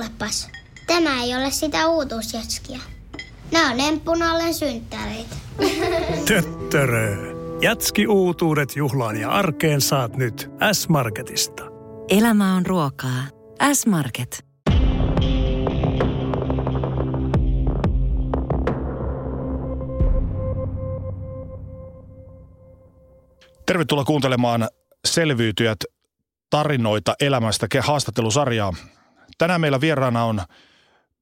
kuulepas. Tämä ei ole sitä uutuusjatskia. Nämä on emppunallen synttäreitä. Töttörö. Jatski uutuudet juhlaan ja arkeen saat nyt S-Marketista. Elämä on ruokaa. S-Market. Tervetuloa kuuntelemaan Selviytyjät tarinoita elämästä haastattelusarjaa. Tänään meillä vieraana on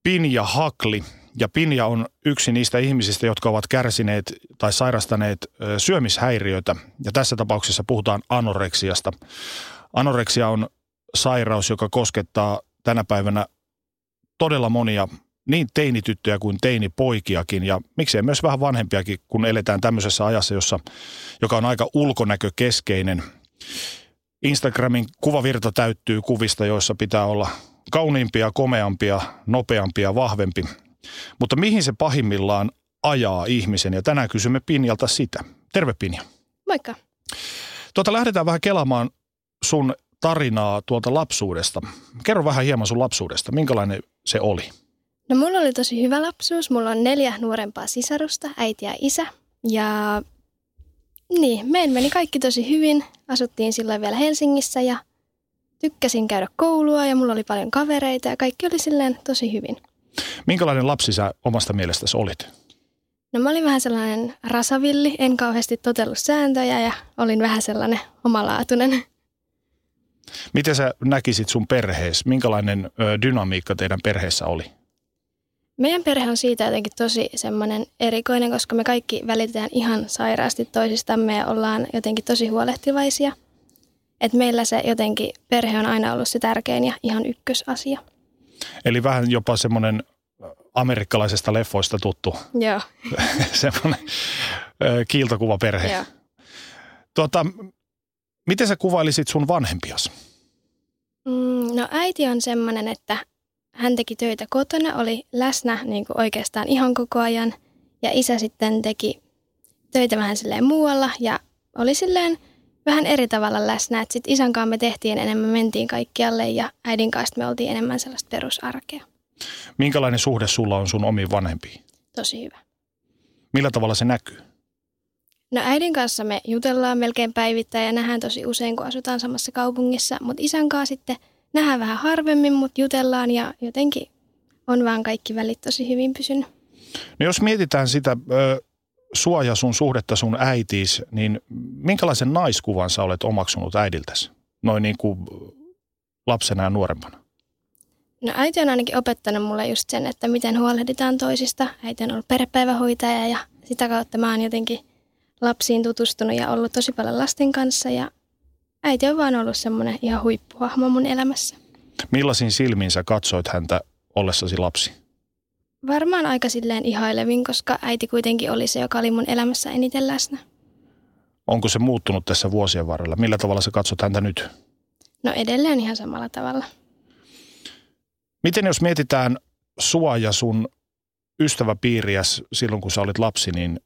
Pinja Hakli. Ja Pinja on yksi niistä ihmisistä, jotka ovat kärsineet tai sairastaneet syömishäiriöitä. Ja tässä tapauksessa puhutaan anoreksiasta. Anoreksia on sairaus, joka koskettaa tänä päivänä todella monia niin teinityttöjä kuin teinipoikiakin ja miksei myös vähän vanhempiakin, kun eletään tämmöisessä ajassa, jossa, joka on aika ulkonäkökeskeinen. Instagramin kuvavirta täyttyy kuvista, joissa pitää olla kauniimpia, komeampia, nopeampia, vahvempi. Mutta mihin se pahimmillaan ajaa ihmisen? Ja tänään kysymme Pinjalta sitä. Terve Pinja. Moikka. Tuota, lähdetään vähän kelaamaan sun tarinaa tuolta lapsuudesta. Kerro vähän hieman sun lapsuudesta. Minkälainen se oli? No mulla oli tosi hyvä lapsuus. Mulla on neljä nuorempaa sisarusta, äiti ja isä. Ja niin, meidän meni kaikki tosi hyvin. Asuttiin silloin vielä Helsingissä ja tykkäsin käydä koulua ja mulla oli paljon kavereita ja kaikki oli silleen tosi hyvin. Minkälainen lapsi sä omasta mielestäsi olit? No mä olin vähän sellainen rasavilli, en kauheasti totellut sääntöjä ja olin vähän sellainen omalaatuinen. Miten sä näkisit sun perheessä? Minkälainen dynamiikka teidän perheessä oli? Meidän perhe on siitä jotenkin tosi semmoinen erikoinen, koska me kaikki välitetään ihan sairaasti toisistamme ja ollaan jotenkin tosi huolehtivaisia. Et meillä se jotenkin perhe on aina ollut se tärkein ja ihan ykkösasia. Eli vähän jopa semmoinen amerikkalaisesta leffoista tuttu. Joo. semmoinen kiiltokuva perhe. Joo. Tuota, miten sä kuvailisit sun vanhempias? Mm, no äiti on semmoinen, että hän teki töitä kotona, oli läsnä niin kuin oikeastaan ihan koko ajan. Ja isä sitten teki töitä vähän silleen muualla ja oli silleen vähän eri tavalla läsnä. Että sitten isän kanssa me tehtiin enemmän, mentiin kaikkialle ja äidin kanssa me oltiin enemmän sellaista perusarkea. Minkälainen suhde sulla on sun omiin vanhempiin? Tosi hyvä. Millä tavalla se näkyy? No äidin kanssa me jutellaan melkein päivittäin ja nähdään tosi usein, kun asutaan samassa kaupungissa. Mutta isän kanssa sitten nähdään vähän harvemmin, mutta jutellaan ja jotenkin on vaan kaikki välit tosi hyvin pysynyt. No jos mietitään sitä ö, sua ja sun suhdetta sun äitiis, niin minkälaisen naiskuvan sä olet omaksunut äidiltäsi? Noin niin kuin lapsena ja nuorempana. No äiti on ainakin opettanut mulle just sen, että miten huolehditaan toisista. Äiti on ollut perhepäivähoitaja ja sitä kautta mä oon jotenkin lapsiin tutustunut ja ollut tosi paljon lasten kanssa ja äiti on vaan ollut semmoinen ihan huippuhahmo mun elämässä. Millaisin silmin sä katsoit häntä ollessasi lapsi? Varmaan aika silleen ihailevin, koska äiti kuitenkin oli se, joka oli mun elämässä eniten läsnä. Onko se muuttunut tässä vuosien varrella? Millä tavalla sä katsot häntä nyt? No edelleen ihan samalla tavalla. Miten jos mietitään sua ja sun ystäväpiiriä silloin, kun sä olit lapsi, niin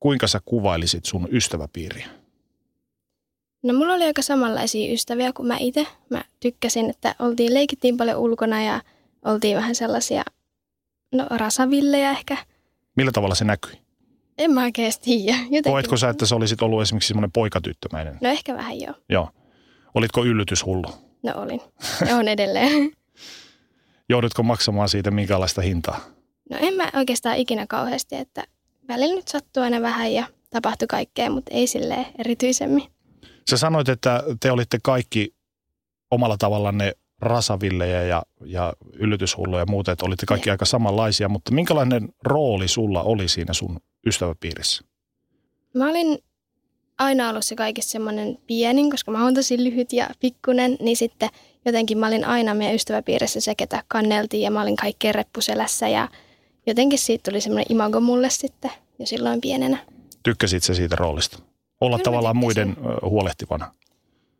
kuinka sä kuvailisit sun ystäväpiiriä? No mulla oli aika samanlaisia ystäviä kuin mä itse. Mä tykkäsin, että oltiin, leikittiin paljon ulkona ja oltiin vähän sellaisia, no rasavillejä ehkä. Millä tavalla se näkyi? En mä oikein tiedä. Jotenkin. Koetko sä, että sä olisit ollut esimerkiksi semmoinen poikatyttömäinen? No ehkä vähän joo. Joo. Olitko yllytyshullu? No olin. Ja on edelleen. Joudutko maksamaan siitä minkälaista hintaa? No en mä oikeastaan ikinä kauheasti, että välillä nyt sattuu aina vähän ja tapahtui kaikkea, mutta ei sille erityisemmin. Sä sanoit, että te olitte kaikki omalla tavallanne rasavillejä ja, ja yllytyshulluja ja muuta, että olitte kaikki ja. aika samanlaisia, mutta minkälainen rooli sulla oli siinä sun ystäväpiirissä? Mä olin aina ollut se kaikissa semmoinen pienin, koska mä oon tosi lyhyt ja pikkunen, niin sitten jotenkin mä olin aina meidän ystäväpiirissä se, ketä kanneltiin ja mä olin kaikkein reppuselässä ja jotenkin siitä tuli semmoinen imago mulle sitten jo silloin pienenä. Tykkäsit sä siitä roolista? Olla kyllä tavallaan muiden huolehtivana?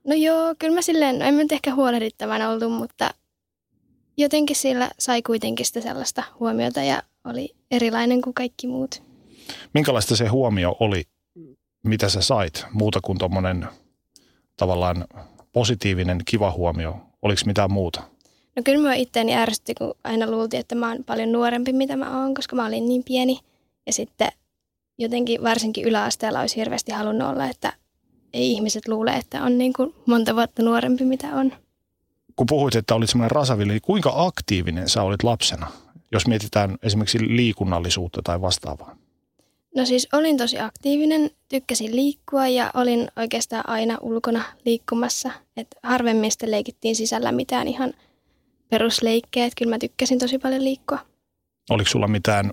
No joo, kyllä mä silleen, no en nyt ehkä huolehdittavana oltu, mutta jotenkin sillä sai kuitenkin sitä sellaista huomiota ja oli erilainen kuin kaikki muut. Minkälaista se huomio oli, mitä sä sait, muuta kuin tuommoinen tavallaan positiivinen, kiva huomio? Oliko mitään muuta? No kyllä mä itteeni ärsytti, kun aina luultiin, että mä oon paljon nuorempi, mitä mä oon, koska mä olin niin pieni. Ja sitten jotenkin varsinkin yläasteella olisi hirveästi halunnut olla, että ei ihmiset luule, että on niin kuin monta vuotta nuorempi, mitä on. Kun puhuit, että olit semmoinen rasavilli, niin kuinka aktiivinen sä olit lapsena, jos mietitään esimerkiksi liikunnallisuutta tai vastaavaa? No siis olin tosi aktiivinen, tykkäsin liikkua ja olin oikeastaan aina ulkona liikkumassa. Et harvemmin sitten leikittiin sisällä mitään ihan perusleikkejä, että kyllä mä tykkäsin tosi paljon liikkua. Oliko sulla mitään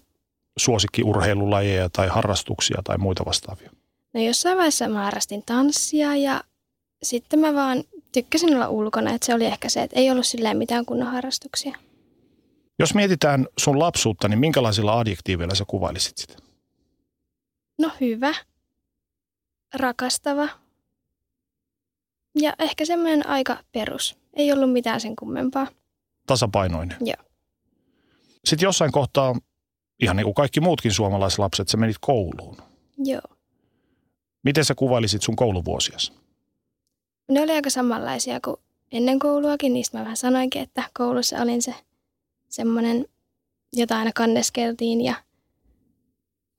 suosikkiurheilulajeja tai harrastuksia tai muita vastaavia? No jossain vaiheessa mä harrastin tanssia ja sitten mä vaan tykkäsin olla ulkona, että se oli ehkä se, että ei ollut silleen mitään kunnon harrastuksia. Jos mietitään sun lapsuutta, niin minkälaisilla adjektiiveilla sä kuvailisit sitä? No hyvä, rakastava ja ehkä semmoinen aika perus. Ei ollut mitään sen kummempaa. Tasapainoinen. Joo. Sitten jossain kohtaa, ihan niin kuin kaikki muutkin suomalaislapset, sä menit kouluun. Joo. Miten sä kuvailisit sun kouluvuosias? Ne oli aika samanlaisia kuin ennen kouluakin, niistä mä vähän sanoinkin, että koulussa olin se semmoinen, jota aina kanneskeltiin ja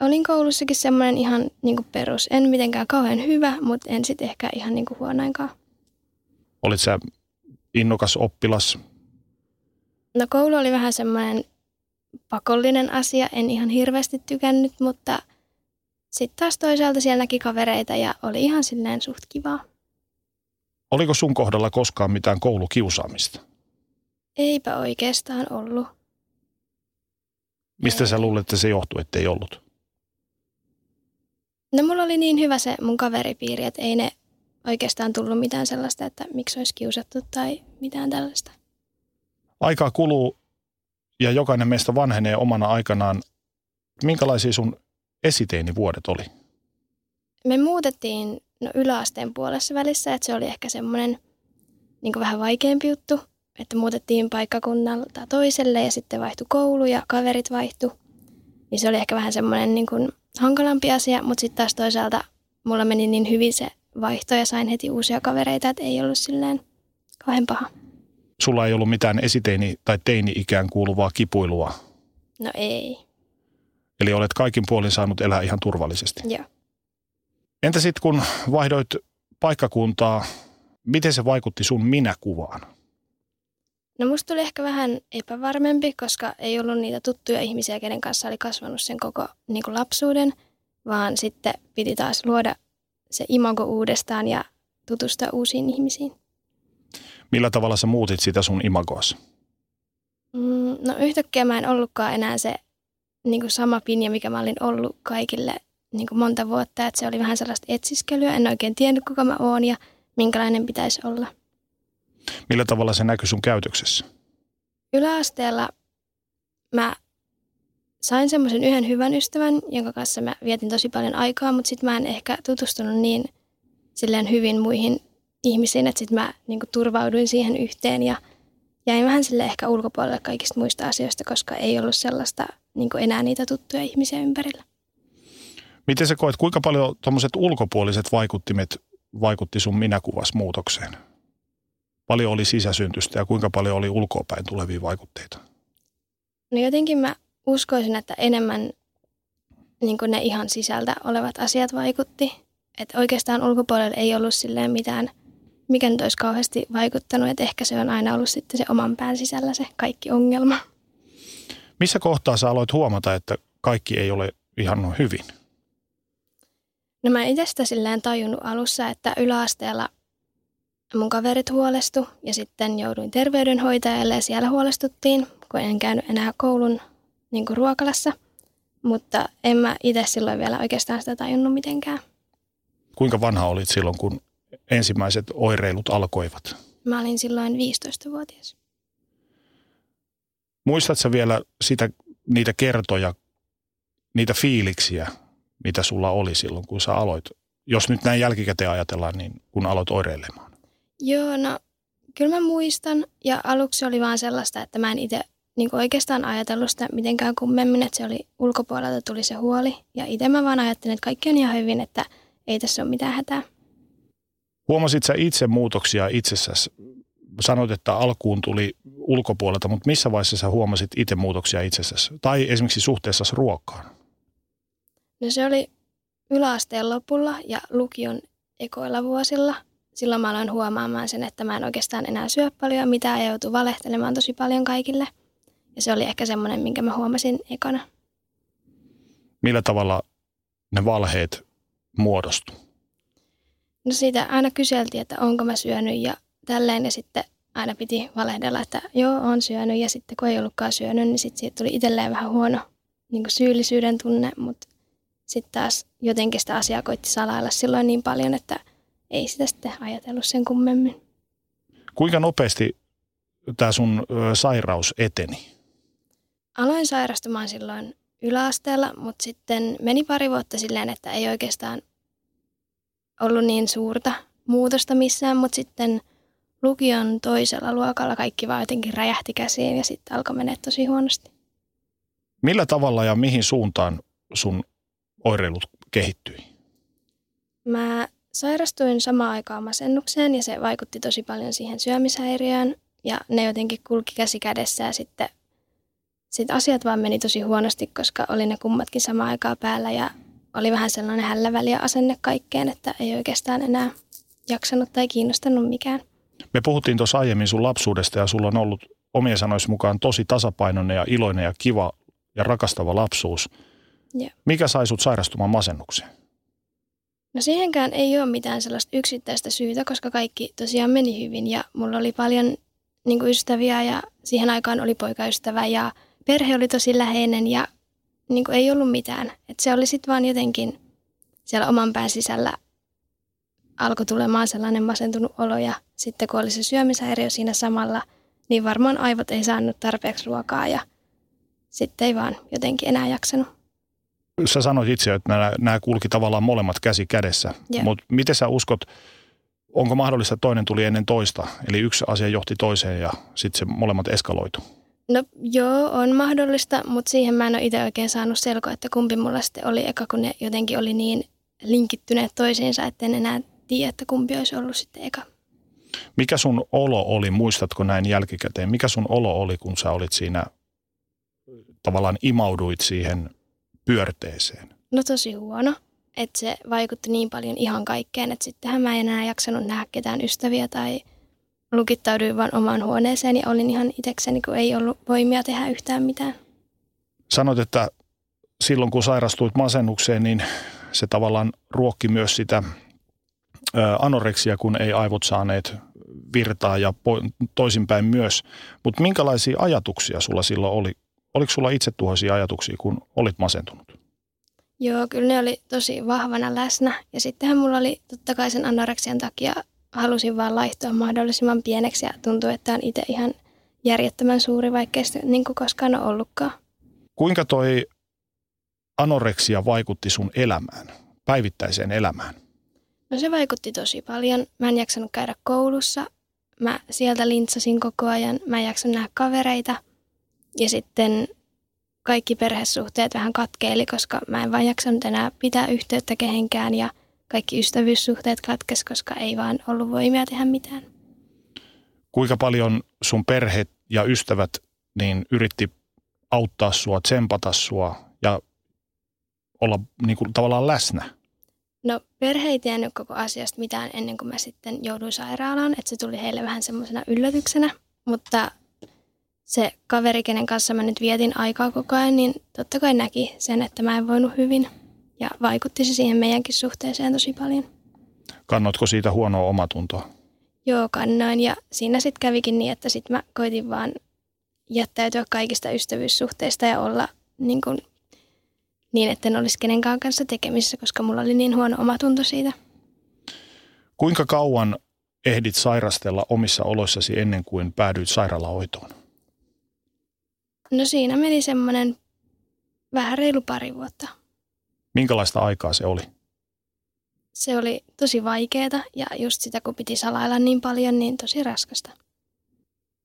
olin koulussakin semmoinen ihan niin kuin perus. En mitenkään kauhean hyvä, mutta en sitten ehkä ihan niin kuin huonoinkaan. Olit sä innokas oppilas? No koulu oli vähän semmoinen pakollinen asia, en ihan hirveästi tykännyt, mutta sitten taas toisaalta siellä näki kavereita ja oli ihan silleen suht kivaa. Oliko sun kohdalla koskaan mitään koulukiusaamista? Eipä oikeastaan ollut. Mistä sä luulet, että se johtuu, ettei ollut? No mulla oli niin hyvä se mun kaveripiiri, että ei ne oikeastaan tullut mitään sellaista, että miksi olisi kiusattu tai mitään tällaista. Aikaa kuluu ja jokainen meistä vanhenee omana aikanaan. Minkälaisia sun esiteinivuodet oli? Me muutettiin no, yläasteen puolessa välissä, että se oli ehkä semmoinen niin vähän vaikeampi juttu, että muutettiin paikkakunnalta toiselle ja sitten vaihtui koulu ja kaverit vaihtu. Niin se oli ehkä vähän semmoinen niin kuin hankalampi asia, mutta sitten taas toisaalta mulla meni niin hyvin se vaihto ja sain heti uusia kavereita, että ei ollut silleen kauhean paha. Sulla ei ollut mitään esiteini- tai teini-ikään kuuluvaa kipuilua? No ei. Eli olet kaikin puolin saanut elää ihan turvallisesti? Joo. Entä sitten kun vaihdoit paikkakuntaa, miten se vaikutti sun minäkuvaan? No musta tuli ehkä vähän epävarmempi, koska ei ollut niitä tuttuja ihmisiä, kenen kanssa oli kasvanut sen koko niin kuin lapsuuden, vaan sitten piti taas luoda se imago uudestaan ja tutustua uusiin ihmisiin. Millä tavalla sä muutit sitä sun imagoas? Mm, no yhtäkkiä mä en ollutkaan enää se niin kuin sama Pinja, mikä mä olin ollut kaikille niin kuin monta vuotta. Että se oli vähän sellaista etsiskelyä. En oikein tiennyt, kuka mä oon ja minkälainen pitäisi olla. Millä tavalla se näkyy sun käytöksessä? Yläasteella mä sain semmoisen yhden hyvän ystävän, jonka kanssa mä vietin tosi paljon aikaa, mutta sitten mä en ehkä tutustunut niin silleen hyvin muihin ihmisiin, että sitten mä niin turvauduin siihen yhteen ja jäin vähän sille ehkä ulkopuolelle kaikista muista asioista, koska ei ollut sellaista niin enää niitä tuttuja ihmisiä ympärillä. Miten sä koet, kuinka paljon tuommoiset ulkopuoliset vaikuttimet vaikutti sun minäkuvas muutokseen? Paljon oli sisäsyntystä ja kuinka paljon oli ulkoapäin tulevia vaikutteita? No jotenkin mä uskoisin, että enemmän niin ne ihan sisältä olevat asiat vaikutti. Että oikeastaan ulkopuolella ei ollut silleen mitään, mikä nyt olisi kauheasti vaikuttanut. Että ehkä se on aina ollut sitten se oman pään sisällä se kaikki ongelma. Missä kohtaa sä aloit huomata, että kaikki ei ole ihan hyvin? No mä itse sitä silleen tajunnut alussa, että yläasteella mun kaverit huolestu ja sitten jouduin terveydenhoitajalle ja siellä huolestuttiin, kun en käynyt enää koulun niin kuin ruokalassa. Mutta en mä itse silloin vielä oikeastaan sitä tajunnut mitenkään. Kuinka vanha olit silloin, kun ensimmäiset oireilut alkoivat? Mä olin silloin 15-vuotias. Muistatko vielä sitä, niitä kertoja, niitä fiiliksiä, mitä sulla oli silloin, kun sä aloit? Jos nyt näin jälkikäteen ajatellaan, niin kun aloit oireilemaan. Joo, no kyllä mä muistan. Ja aluksi oli vaan sellaista, että mä en itse niin oikeastaan ajatellut sitä mitenkään kummemmin, että se oli ulkopuolelta tuli se huoli. Ja itse mä vaan ajattelin, että kaikki on ihan hyvin, että ei tässä ole mitään hätää. Huomasit sä itse muutoksia itsessäsi sanoit, että alkuun tuli ulkopuolelta, mutta missä vaiheessa sä huomasit itse muutoksia itsessäsi? Tai esimerkiksi suhteessa ruokaan? No se oli yläasteen lopulla ja lukion ekoilla vuosilla. Silloin mä aloin huomaamaan sen, että mä en oikeastaan enää syö paljon mitään ja joutuu valehtelemaan tosi paljon kaikille. Ja se oli ehkä semmoinen, minkä mä huomasin ekana. Millä tavalla ne valheet muodostu? No siitä aina kyseltiin, että onko mä syönyt ja tälleen ja sitten aina piti valehdella, että joo, on syönyt ja sitten kun ei ollutkaan syönyt, niin sitten siitä tuli itselleen vähän huono niin syyllisyyden tunne, mutta sitten taas jotenkin sitä asiaa koitti salailla silloin niin paljon, että ei sitä sitten ajatellut sen kummemmin. Kuinka nopeasti tämä sun sairaus eteni? Aloin sairastumaan silloin yläasteella, mutta sitten meni pari vuotta silleen, että ei oikeastaan ollut niin suurta muutosta missään, mutta sitten lukion toisella luokalla kaikki vaan jotenkin räjähti käsiin ja sitten alkoi mennä tosi huonosti. Millä tavalla ja mihin suuntaan sun oireilut kehittyi? Mä sairastuin samaan aikaan masennukseen ja se vaikutti tosi paljon siihen syömishäiriöön ja ne jotenkin kulki käsi kädessä ja sitten sit asiat vaan meni tosi huonosti, koska oli ne kummatkin samaan aikaan päällä ja oli vähän sellainen hälläväliä asenne kaikkeen, että ei oikeastaan enää jaksanut tai kiinnostanut mikään. Me puhuttiin tuossa aiemmin sun lapsuudesta ja sulla on ollut omien sanoisi mukaan tosi tasapainoinen ja iloinen ja kiva ja rakastava lapsuus. Ja. Mikä sai sut sairastumaan masennukseen? No siihenkään ei ole mitään sellaista yksittäistä syytä, koska kaikki tosiaan meni hyvin ja mulla oli paljon niin kuin ystäviä ja siihen aikaan oli poikaystävä ja perhe oli tosi läheinen ja niin kuin ei ollut mitään. Et se oli sitten vaan jotenkin siellä oman pään sisällä alkoi tulemaan sellainen masentunut olo ja sitten kun oli se syömishäiriö siinä samalla, niin varmaan aivot ei saanut tarpeeksi ruokaa ja sitten ei vaan jotenkin enää jaksanut. Sä sanoit itse, että nämä, nämä kulki tavallaan molemmat käsi kädessä, mutta miten sä uskot, onko mahdollista, että toinen tuli ennen toista, eli yksi asia johti toiseen ja sitten se molemmat eskaloitu? No joo, on mahdollista, mutta siihen mä en ole itse oikein saanut selkoa, että kumpi mulla sitten oli eka, kun ne jotenkin oli niin linkittyneet toisiinsa, että en enää tiedä, että kumpi olisi ollut sitten eka. Mikä sun olo oli, muistatko näin jälkikäteen, mikä sun olo oli, kun sä olit siinä, tavallaan imauduit siihen pyörteeseen? No tosi huono, että se vaikutti niin paljon ihan kaikkeen, että sittenhän mä en enää jaksanut nähdä ketään ystäviä tai lukittauduin vaan omaan huoneeseen ja olin ihan itsekseni, kun ei ollut voimia tehdä yhtään mitään. Sanoit, että silloin kun sairastuit masennukseen, niin se tavallaan ruokki myös sitä anoreksia, kun ei aivot saaneet virtaa ja toisinpäin myös. Mutta minkälaisia ajatuksia sulla silloin oli? Oliko sulla itsetuhoisia ajatuksia, kun olit masentunut? Joo, kyllä ne oli tosi vahvana läsnä. Ja sittenhän mulla oli totta kai sen anoreksian takia halusin vaan laihtua mahdollisimman pieneksi ja tuntuu, että on itse ihan järjettömän suuri, vaikka sitä niin kuin koskaan ole ollutkaan. Kuinka toi anoreksia vaikutti sun elämään, päivittäiseen elämään? No se vaikutti tosi paljon. Mä en jaksanut käydä koulussa. Mä sieltä lintsasin koko ajan. Mä en jaksanut nähdä kavereita. Ja sitten kaikki perhesuhteet vähän katkeili, koska mä en vaan jaksanut enää pitää yhteyttä kehenkään ja kaikki ystävyyssuhteet katkes, koska ei vaan ollut voimia tehdä mitään. Kuinka paljon sun perhe ja ystävät niin yritti auttaa sua, tsempata sua ja olla niin kuin, tavallaan läsnä? No perhe ei tiennyt koko asiasta mitään ennen kuin mä sitten jouduin sairaalaan, että se tuli heille vähän semmoisena yllätyksenä. Mutta se kaveri, kenen kanssa mä nyt vietin aikaa koko ajan, niin totta kai näki sen, että mä en voinut hyvin. Ja vaikutti se siihen meidänkin suhteeseen tosi paljon. Kannotko siitä huonoa omatuntoa? Joo, kannoin. Ja siinä sitten kävikin niin, että sitten mä koitin vaan jättäytyä kaikista ystävyyssuhteista ja olla niin kuin niin, että en olisi kenenkään kanssa tekemisissä, koska mulla oli niin huono omatunto siitä. Kuinka kauan ehdit sairastella omissa oloissasi ennen kuin päädyit sairaalahoitoon? No siinä meni semmoinen vähän reilu pari vuotta. Minkälaista aikaa se oli? Se oli tosi vaikeaa ja just sitä kun piti salailla niin paljon, niin tosi raskasta.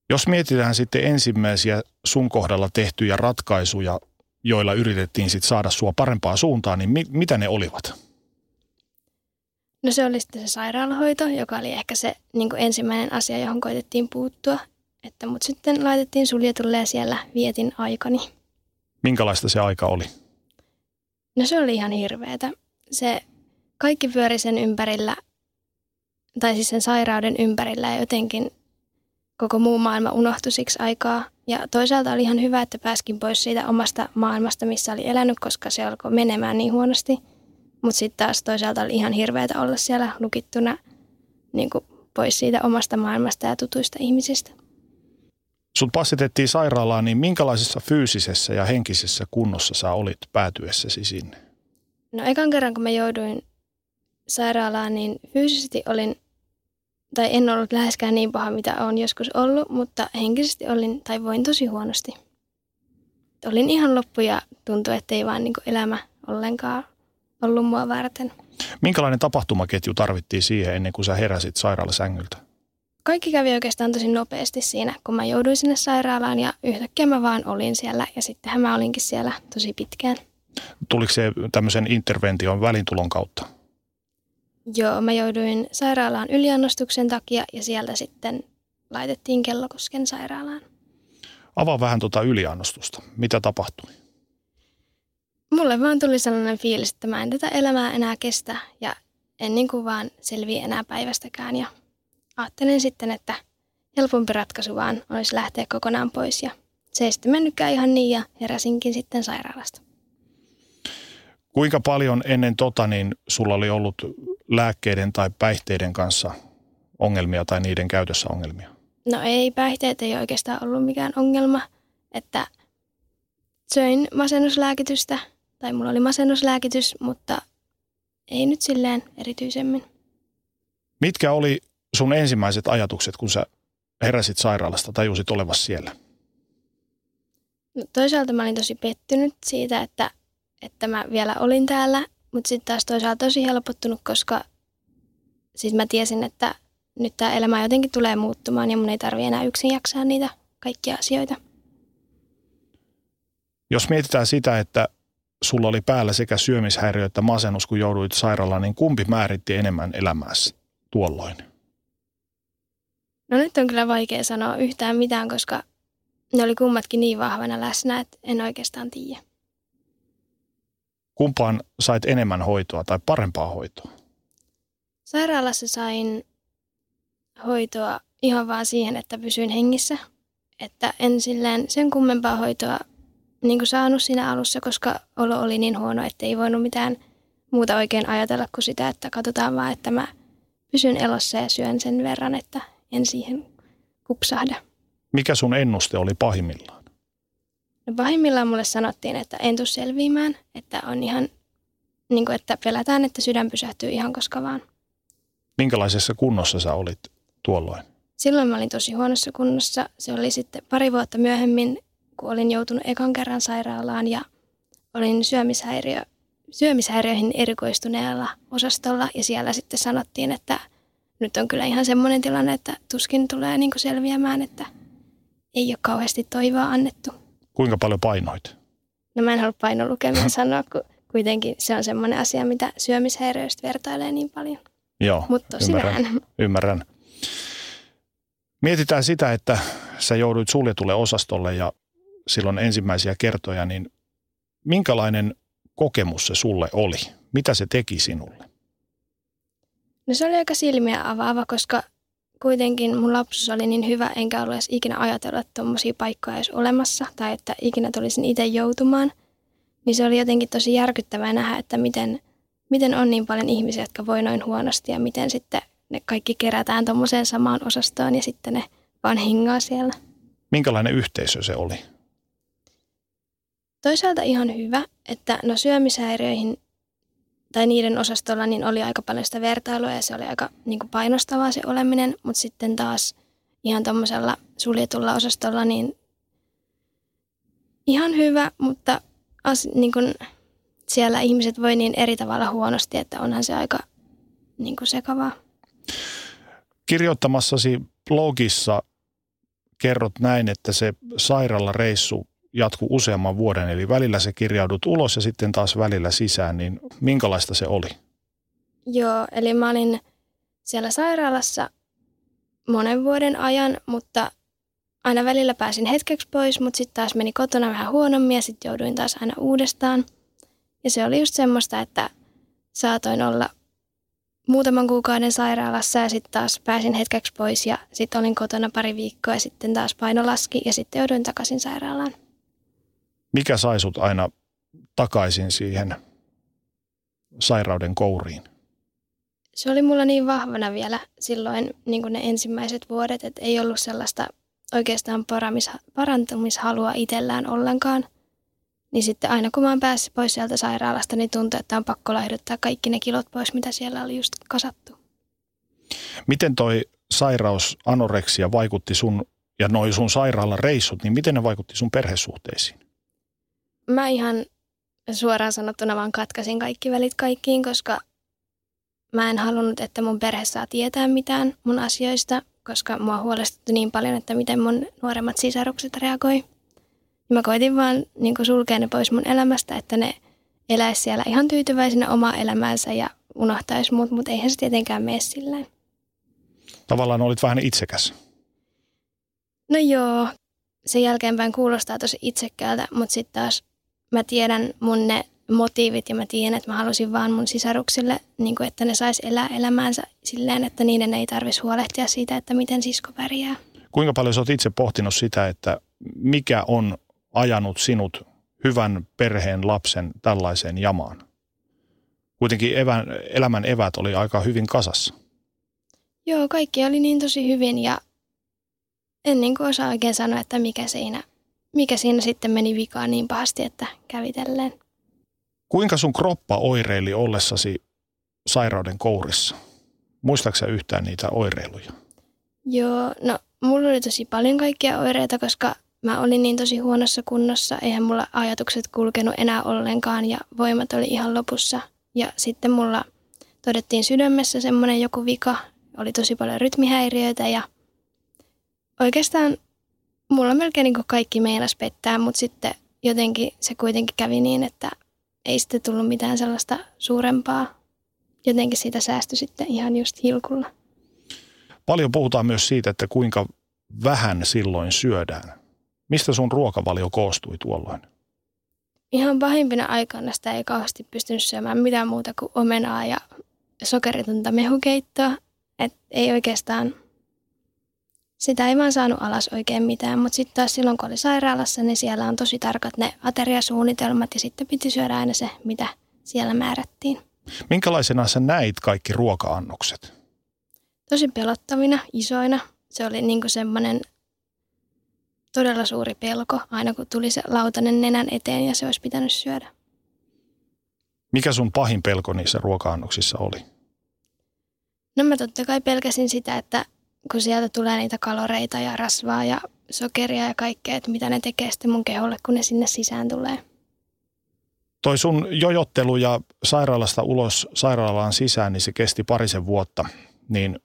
Jos mietitään sitten ensimmäisiä sun kohdalla tehtyjä ratkaisuja joilla yritettiin sit saada sua parempaa suuntaan, niin mi- mitä ne olivat? No se oli sitten se sairaalahoito, joka oli ehkä se niin ensimmäinen asia, johon koitettiin puuttua. Että mut sitten laitettiin suljetulle ja siellä vietin aikani. Minkälaista se aika oli? No se oli ihan hirveetä. Se kaikki pyöri sen ympärillä, tai siis sen sairauden ympärillä ja jotenkin koko muu maailma unohtui siksi aikaa. Ja toisaalta oli ihan hyvä, että pääskin pois siitä omasta maailmasta, missä oli elänyt, koska se alkoi menemään niin huonosti. Mutta sitten taas toisaalta oli ihan hirveätä olla siellä lukittuna niin kuin pois siitä omasta maailmasta ja tutuista ihmisistä. Sut passitettiin sairaalaan, niin minkälaisessa fyysisessä ja henkisessä kunnossa sä olit päätyessäsi sinne? No ekan kerran, kun mä jouduin sairaalaan, niin fyysisesti olin, tai en ollut läheskään niin paha, mitä olen joskus ollut, mutta henkisesti olin, tai voin tosi huonosti. Olin ihan loppu ja tuntui, ettei vaan niin elämä ollenkaan ollut mua varten. Minkälainen tapahtumaketju tarvittiin siihen ennen kuin sä heräsit sairaalasängyltä? Kaikki kävi oikeastaan tosi nopeasti siinä, kun mä jouduin sinne sairaalaan ja yhtäkkiä mä vaan olin siellä ja sittenhän mä olinkin siellä tosi pitkään. Tuliko se tämmöisen intervention välintulon kautta? Joo, mä jouduin sairaalaan yliannostuksen takia ja sieltä sitten laitettiin Kellokosken sairaalaan. Avaa vähän tuota yliannostusta. Mitä tapahtui? Mulle vaan tuli sellainen fiilis, että mä en tätä elämää enää kestä ja en niin kuin vaan selviä enää päivästäkään. Ja ajattelin sitten, että helpompi ratkaisu vaan olisi lähteä kokonaan pois ja se ei sitten mennytkään ihan niin ja heräsinkin sitten sairaalasta. Kuinka paljon ennen tota niin sulla oli ollut lääkkeiden tai päihteiden kanssa ongelmia tai niiden käytössä ongelmia? No ei, päihteet ei oikeastaan ollut mikään ongelma, että söin masennuslääkitystä tai mulla oli masennuslääkitys, mutta ei nyt silleen erityisemmin. Mitkä oli sun ensimmäiset ajatukset, kun sä heräsit sairaalasta, tajusit olevasi siellä? No, toisaalta mä olin tosi pettynyt siitä, että, että mä vielä olin täällä, mutta sitten taas toisaalta tosi helpottunut, koska siis mä tiesin, että nyt tämä elämä jotenkin tulee muuttumaan ja mun ei tarvi enää yksin jaksaa niitä kaikkia asioita. Jos mietitään sitä, että sulla oli päällä sekä syömishäiriö että masennus, kun jouduit sairaalaan, niin kumpi määritti enemmän elämässä tuolloin? No nyt on kyllä vaikea sanoa yhtään mitään, koska ne oli kummatkin niin vahvana läsnä, että en oikeastaan tiedä. Kumpaan sait enemmän hoitoa tai parempaa hoitoa? Sairaalassa sain hoitoa ihan vaan siihen, että pysyin hengissä. Että en silleen sen kummempaa hoitoa niin kuin saanut siinä alussa, koska olo oli niin huono, että ei voinut mitään muuta oikein ajatella kuin sitä, että katsotaan vaan, että mä pysyn elossa ja syön sen verran, että en siihen kupsahda. Mikä sun ennuste oli pahimmillaan? No pahimmillaan mulle sanottiin, että en tule selviämään, että on ihan, niin kuin, että pelätään, että sydän pysähtyy ihan koska vaan. Minkälaisessa kunnossa sä olit tuolloin? Silloin mä olin tosi huonossa kunnossa. Se oli sitten pari vuotta myöhemmin, kun olin joutunut ekan kerran sairaalaan ja olin syömishäiriö, syömishäiriöihin erikoistuneella osastolla ja siellä sitten sanottiin, että nyt on kyllä ihan semmoinen tilanne, että tuskin tulee niin selviämään, että ei ole kauheasti toivoa annettu. Kuinka paljon painoit? No mä en halua painolukemia sanoa, kun kuitenkin se on semmoinen asia, mitä syömishäiriöistä vertailee niin paljon. Joo, Mutta ymmärrän, ymmärrän. Mietitään sitä, että sä jouduit suljetulle osastolle ja silloin ensimmäisiä kertoja, niin minkälainen kokemus se sulle oli? Mitä se teki sinulle? No se oli aika silmiä avaava, koska kuitenkin mun lapsuus oli niin hyvä, enkä ollut edes ikinä ajatella, että tuommoisia paikkoja olisi olemassa tai että ikinä tulisin itse joutumaan. Niin se oli jotenkin tosi järkyttävää nähdä, että miten, miten on niin paljon ihmisiä, jotka voi noin huonosti ja miten sitten ne kaikki kerätään tuommoiseen samaan osastoon ja sitten ne vaan hingaa siellä. Minkälainen yhteisö se oli? Toisaalta ihan hyvä, että no syömishäiriöihin tai niiden osastolla niin oli aika paljon sitä vertailua ja se oli aika niin kuin painostavaa se oleminen, mutta sitten taas ihan tuommoisella suljetulla osastolla niin ihan hyvä, mutta as, niin kuin siellä ihmiset voi niin eri tavalla huonosti, että onhan se aika niin kuin sekavaa. Kirjoittamassasi blogissa kerrot näin, että se sairaalareissu jatkuu useamman vuoden, eli välillä se kirjaudut ulos ja sitten taas välillä sisään, niin minkälaista se oli? Joo, eli mä olin siellä sairaalassa monen vuoden ajan, mutta aina välillä pääsin hetkeksi pois, mutta sitten taas meni kotona vähän huonommin ja sitten jouduin taas aina uudestaan. Ja se oli just semmoista, että saatoin olla muutaman kuukauden sairaalassa ja sitten taas pääsin hetkeksi pois ja sitten olin kotona pari viikkoa ja sitten taas paino laski ja sitten jouduin takaisin sairaalaan. Mikä sai sut aina takaisin siihen sairauden kouriin? Se oli mulla niin vahvana vielä silloin niin kuin ne ensimmäiset vuodet, että ei ollut sellaista oikeastaan parantumishalua itsellään ollenkaan. Niin sitten aina kun mä oon päässyt pois sieltä sairaalasta, niin tuntuu, että on pakko laihduttaa kaikki ne kilot pois, mitä siellä oli just kasattu. Miten toi sairaus, anoreksia vaikutti sun ja noin sun sairaalan reissut, niin miten ne vaikutti sun perhesuhteisiin? Mä ihan suoraan sanottuna vaan katkasin kaikki välit kaikkiin, koska mä en halunnut, että mun perhe saa tietää mitään mun asioista, koska mua huolestutti niin paljon, että miten mun nuoremmat sisarukset reagoi. Mä koitin vaan niin sulkea ne pois mun elämästä, että ne eläisi siellä ihan tyytyväisenä omaa elämäänsä ja unohtaisi mut, mutta eihän se tietenkään mene silleen. Tavallaan olit vähän itsekäs. No joo, sen jälkeenpäin kuulostaa tosi itsekkäältä, mutta sitten taas mä tiedän mun ne motiivit ja mä tiedän, että mä halusin vaan mun sisaruksille, niin kuin, että ne sais elää elämäänsä silleen, että niiden ei tarvitsisi huolehtia siitä, että miten sisko pärjää. Kuinka paljon sä oot itse pohtinut sitä, että mikä on ajanut sinut hyvän perheen lapsen tällaiseen jamaan? Kuitenkin evän, elämän evät oli aika hyvin kasassa. Joo, kaikki oli niin tosi hyvin ja en niin kuin osaa oikein sanoa, että mikä siinä, mikä siinä sitten meni vikaan niin pahasti, että kävitellen. Kuinka sun kroppa oireili ollessasi sairauden kourissa? Muistaaksä yhtään niitä oireiluja? Joo, no mulla oli tosi paljon kaikkia oireita, koska mä olin niin tosi huonossa kunnossa. Eihän mulla ajatukset kulkenut enää ollenkaan ja voimat oli ihan lopussa. Ja sitten mulla todettiin sydämessä semmoinen joku vika. Oli tosi paljon rytmihäiriöitä ja oikeastaan mulla melkein niin kaikki meinas pettää, mutta sitten jotenkin se kuitenkin kävi niin, että ei sitten tullut mitään sellaista suurempaa. Jotenkin siitä säästyi sitten ihan just hilkulla. Paljon puhutaan myös siitä, että kuinka vähän silloin syödään. Mistä sun ruokavalio koostui tuolloin? Ihan pahimpina aikana sitä ei kauheasti pystynyt syömään mitään muuta kuin omenaa ja sokeritonta mehukeittoa. Et ei oikeastaan sitä ei vaan saanut alas oikein mitään, mutta sitten taas silloin kun oli sairaalassa, niin siellä on tosi tarkat ne ateriasuunnitelmat ja sitten piti syödä aina se, mitä siellä määrättiin. Minkälaisena sä näit kaikki ruoka-annokset? Tosi pelottavina, isoina. Se oli niin semmoinen todella suuri pelko, aina kun tuli se lautanen nenän eteen ja se olisi pitänyt syödä. Mikä sun pahin pelko niissä ruoka-annoksissa oli? No mä totta kai pelkäsin sitä, että kun sieltä tulee niitä kaloreita ja rasvaa ja sokeria ja kaikkea, että mitä ne tekee sitten mun keholle, kun ne sinne sisään tulee. Toi sun jojottelu ja sairaalasta ulos sairaalaan sisään, niin se kesti parisen vuotta. Niin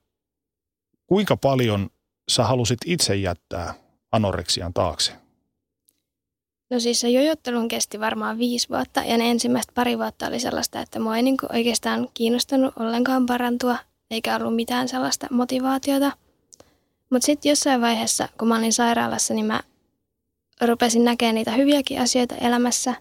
kuinka paljon sä halusit itse jättää anoreksian taakse? No siis se jojottelun kesti varmaan viisi vuotta ja ne ensimmäistä pari vuotta oli sellaista, että mua ei niin oikeastaan kiinnostanut ollenkaan parantua eikä ollut mitään sellaista motivaatiota. Mutta sitten jossain vaiheessa, kun mä olin sairaalassa, niin mä rupesin näkemään niitä hyviäkin asioita elämässä.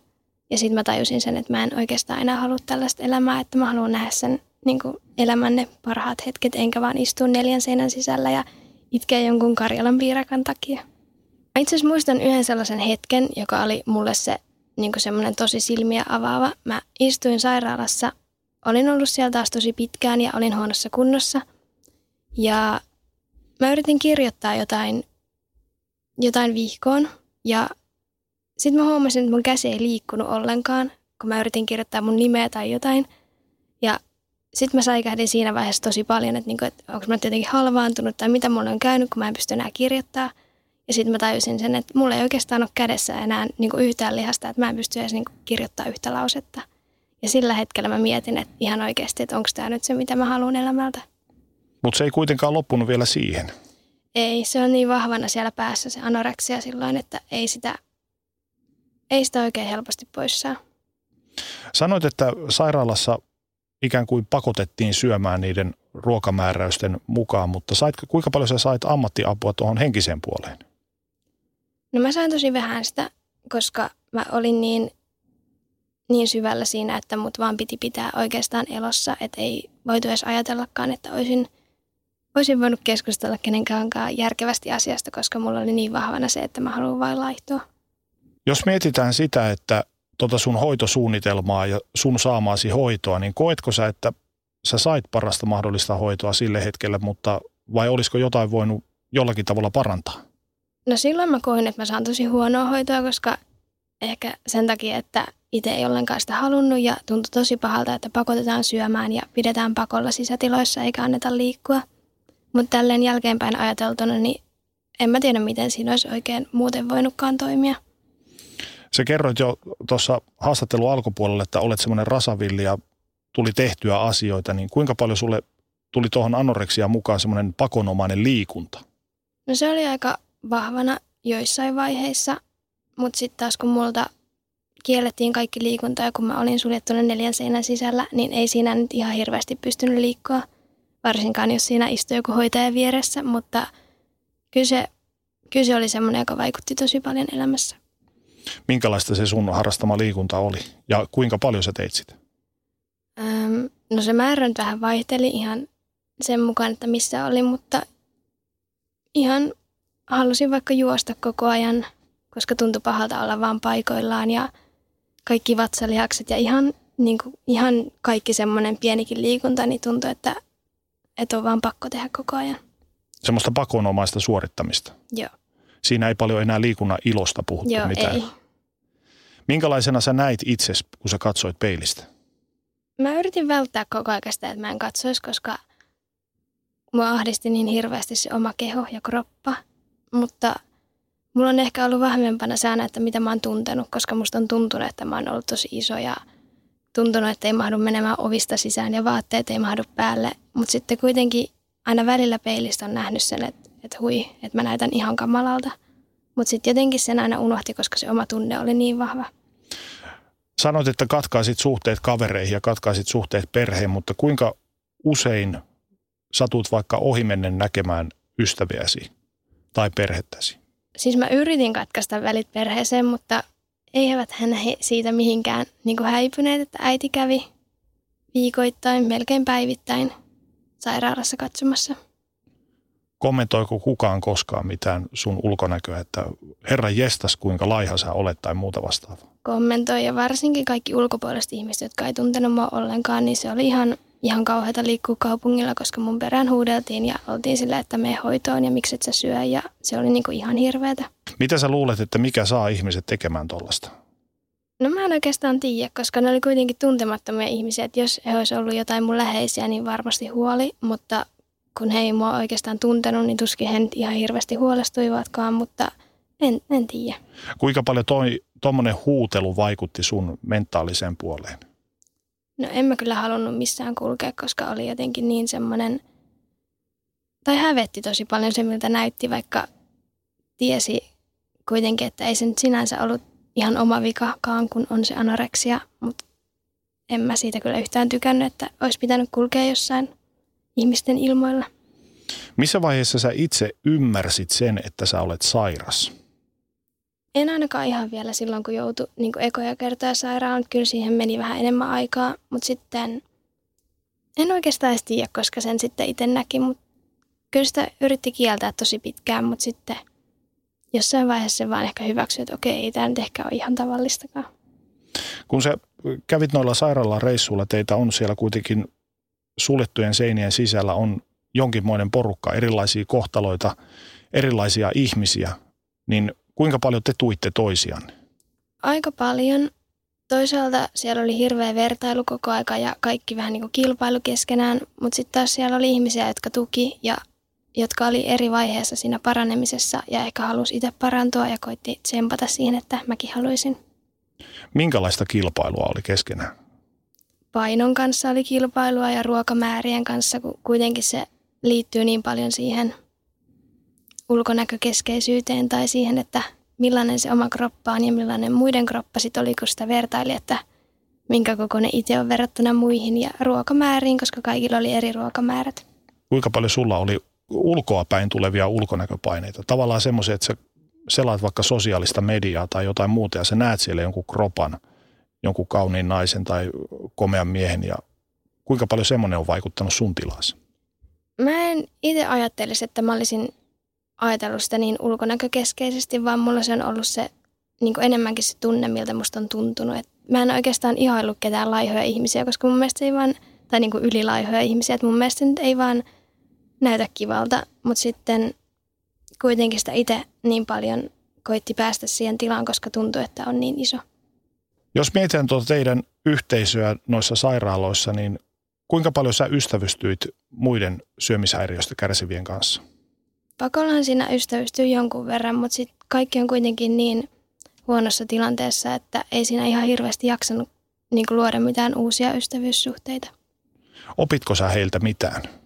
Ja sitten mä tajusin sen, että mä en oikeastaan enää halua tällaista elämää, että mä haluan nähdä sen niin elämän ne parhaat hetket, enkä vaan istua neljän seinän sisällä ja itkeä jonkun Karjalan piirakan takia. Mä itse asiassa muistan yhden sellaisen hetken, joka oli mulle se niin semmoinen tosi silmiä avaava. Mä istuin sairaalassa, olin ollut siellä taas tosi pitkään ja olin huonossa kunnossa. Ja mä yritin kirjoittaa jotain, jotain vihkoon ja sitten mä huomasin, että mun käsi ei liikkunut ollenkaan, kun mä yritin kirjoittaa mun nimeä tai jotain. Ja sitten mä säikähdin siinä vaiheessa tosi paljon, että, niinku, että onko mä jotenkin halvaantunut tai mitä mulle on käynyt, kun mä en pysty enää kirjoittaa. Ja sitten mä tajusin sen, että mulla ei oikeastaan ole kädessä enää niinku yhtään lihasta, että mä en pysty edes niinku kirjoittaa yhtä lausetta. Ja sillä hetkellä mä mietin, että ihan oikeasti, että onko tämä nyt se, mitä mä haluan elämältä. Mutta se ei kuitenkaan loppunut vielä siihen. Ei, se on niin vahvana siellä päässä se anoreksia silloin, että ei sitä, ei sitä oikein helposti pois saa. Sanoit, että sairaalassa ikään kuin pakotettiin syömään niiden ruokamääräysten mukaan, mutta sait, kuinka paljon sä sait ammattiapua tuohon henkiseen puoleen? No mä sain tosi vähän sitä, koska mä olin niin, niin syvällä siinä, että mut vaan piti pitää oikeastaan elossa, että ei voitu edes ajatellakaan, että olisin, olisin voinut keskustella kenenkään järkevästi asiasta, koska mulla oli niin vahvana se, että mä haluan vain laihtua. Jos mietitään sitä, että tota sun hoitosuunnitelmaa ja sun saamaasi hoitoa, niin koetko sä, että sä sait parasta mahdollista hoitoa sille hetkelle, mutta vai olisiko jotain voinut jollakin tavalla parantaa? No silloin mä koin, että mä saan tosi huonoa hoitoa, koska ehkä sen takia, että itse ei ollenkaan sitä halunnut ja tuntui tosi pahalta, että pakotetaan syömään ja pidetään pakolla sisätiloissa eikä anneta liikkua. Mutta tälleen jälkeenpäin ajateltuna, niin en mä tiedä, miten siinä olisi oikein muuten voinutkaan toimia. Se kerroit jo tuossa haastattelun alkupuolella, että olet semmoinen rasavilli ja tuli tehtyä asioita, niin kuinka paljon sulle tuli tuohon anoreksiaan mukaan semmoinen pakonomainen liikunta? No se oli aika vahvana joissain vaiheissa, mutta sitten taas kun multa kiellettiin kaikki liikunta ja kun mä olin suljettuna neljän seinän sisällä, niin ei siinä nyt ihan hirveästi pystynyt liikkua, varsinkaan jos siinä istui joku hoitaja vieressä, mutta kyllä se, kyllä se oli semmoinen, joka vaikutti tosi paljon elämässä. Minkälaista se sun harrastama liikunta oli ja kuinka paljon sä teit sitä? Öm, no se määrä nyt vähän vaihteli ihan sen mukaan, että missä oli, mutta ihan halusin vaikka juosta koko ajan, koska tuntui pahalta olla vaan paikoillaan ja kaikki vatsalihakset ja ihan, niin kuin, ihan kaikki semmoinen pienikin liikunta, niin tuntui, että, että on vaan pakko tehdä koko ajan. Semmoista pakonomaista suorittamista. Joo. Siinä ei paljon enää liikunnan ilosta puhuttu Joo, mitään. ei. Minkälaisena sä näit itsesi, kun sä katsoit peilistä? Mä yritin välttää koko ajan sitä, että mä en katsoisi, koska mua ahdisti niin hirveästi se oma keho ja kroppa. Mutta mulla on ehkä ollut vahvempana säännä, että mitä mä oon tuntenut, koska musta on tuntunut, että mä oon ollut tosi iso ja tuntunut, että ei mahdu menemään ovista sisään ja vaatteet ei mahdu päälle. Mutta sitten kuitenkin aina välillä peilistä on nähnyt sen, että, että hui, että mä näytän ihan kamalalta. Mutta sitten jotenkin sen aina unohti, koska se oma tunne oli niin vahva. Sanoit, että katkaisit suhteet kavereihin ja katkaisit suhteet perheen, mutta kuinka usein satut vaikka ohimennen näkemään ystäviäsi tai perhettäsi? Siis mä yritin katkaista välit perheeseen, mutta eivät hän he siitä mihinkään niin kuin häipyneet, että äiti kävi viikoittain, melkein päivittäin sairaalassa katsomassa. Kommentoiko kukaan koskaan mitään sun ulkonäköä, että herra jestas kuinka laiha sä olet tai muuta vastaavaa? Kommentoi ja varsinkin kaikki ulkopuoliset ihmiset, jotka ei tuntenut mua ollenkaan, niin se oli ihan, ihan kauheata liikkua kaupungilla, koska mun perään huudeltiin ja oltiin sillä, että me hoitoon ja miksi et sä syö ja se oli niin kuin ihan hirveätä. Mitä sä luulet, että mikä saa ihmiset tekemään tollasta? No mä en oikeastaan tiedä, koska ne oli kuitenkin tuntemattomia ihmisiä, että jos he olisi ollut jotain mun läheisiä, niin varmasti huoli, mutta kun he ei mua oikeastaan tuntenut, niin tuskin he nyt ihan hirveästi huolestuivatkaan, mutta en, en tiedä. Kuinka paljon toi, tuommoinen huutelu vaikutti sun mentaaliseen puoleen? No en mä kyllä halunnut missään kulkea, koska oli jotenkin niin semmoinen, tai hävetti tosi paljon se, miltä näytti, vaikka tiesi kuitenkin, että ei se nyt sinänsä ollut ihan oma vikakaan, kun on se anoreksia, mutta en mä siitä kyllä yhtään tykännyt, että olisi pitänyt kulkea jossain ihmisten ilmoilla. Missä vaiheessa sä itse ymmärsit sen, että sä olet sairas? En ainakaan ihan vielä silloin, kun joutui niin kuin ekoja kertoja sairaalaan. Kyllä siihen meni vähän enemmän aikaa, mutta sitten en oikeastaan edes tiedä, koska sen sitten itse näki. Mutta kyllä sitä yritti kieltää tosi pitkään, mutta sitten jossain vaiheessa se vaan ehkä hyväksyi, että okei, ei tämä nyt ehkä ole ihan tavallistakaan. Kun sä kävit noilla sairaalan reissuilla, teitä on siellä kuitenkin suljettujen seinien sisällä on jonkinmoinen porukka, erilaisia kohtaloita, erilaisia ihmisiä, niin kuinka paljon te tuitte toisianne? Aika paljon. Toisaalta siellä oli hirveä vertailu koko aika ja kaikki vähän niin kuin kilpailu keskenään, mutta sitten taas siellä oli ihmisiä, jotka tuki ja jotka oli eri vaiheessa siinä paranemisessa ja ehkä halusi itse parantua ja koitti tsempata siihen, että mäkin haluaisin. Minkälaista kilpailua oli keskenään? Painon kanssa oli kilpailua ja ruokamäärien kanssa, kun kuitenkin se liittyy niin paljon siihen ulkonäkökeskeisyyteen tai siihen, että millainen se oma kroppa on ja millainen muiden kroppa sitten oli, kun sitä vertaili, että minkä kokoinen itse on verrattuna muihin ja ruokamääriin, koska kaikilla oli eri ruokamäärät. Kuinka paljon sulla oli ulkoa päin tulevia ulkonäköpaineita? Tavallaan semmoisia, että sä selaat vaikka sosiaalista mediaa tai jotain muuta ja sä näet siellä jonkun kropan, jonkun kauniin naisen tai komean miehen ja kuinka paljon semmoinen on vaikuttanut sun tilassa? Mä en itse ajattelisi, että mä olisin ajatellut sitä niin ulkonäkökeskeisesti, vaan mulla se on ollut se niin enemmänkin se tunne, miltä musta on tuntunut. Et mä en oikeastaan ihaillut ketään laihoja ihmisiä, koska mun mielestä ei vaan, tai niin kuin ylilaihoja ihmisiä, että mun mielestä nyt ei vaan näytä kivalta, mutta sitten kuitenkin sitä itse niin paljon koitti päästä siihen tilaan, koska tuntui, että on niin iso. Jos mietitään tuota teidän yhteisöä noissa sairaaloissa, niin kuinka paljon sä ystävystyit muiden syömishäiriöistä kärsivien kanssa? Pakollahan siinä ystävystyy jonkun verran, mutta sitten kaikki on kuitenkin niin huonossa tilanteessa, että ei siinä ihan hirveästi jaksanut niin luoda mitään uusia ystävyyssuhteita. Opitko sä heiltä mitään?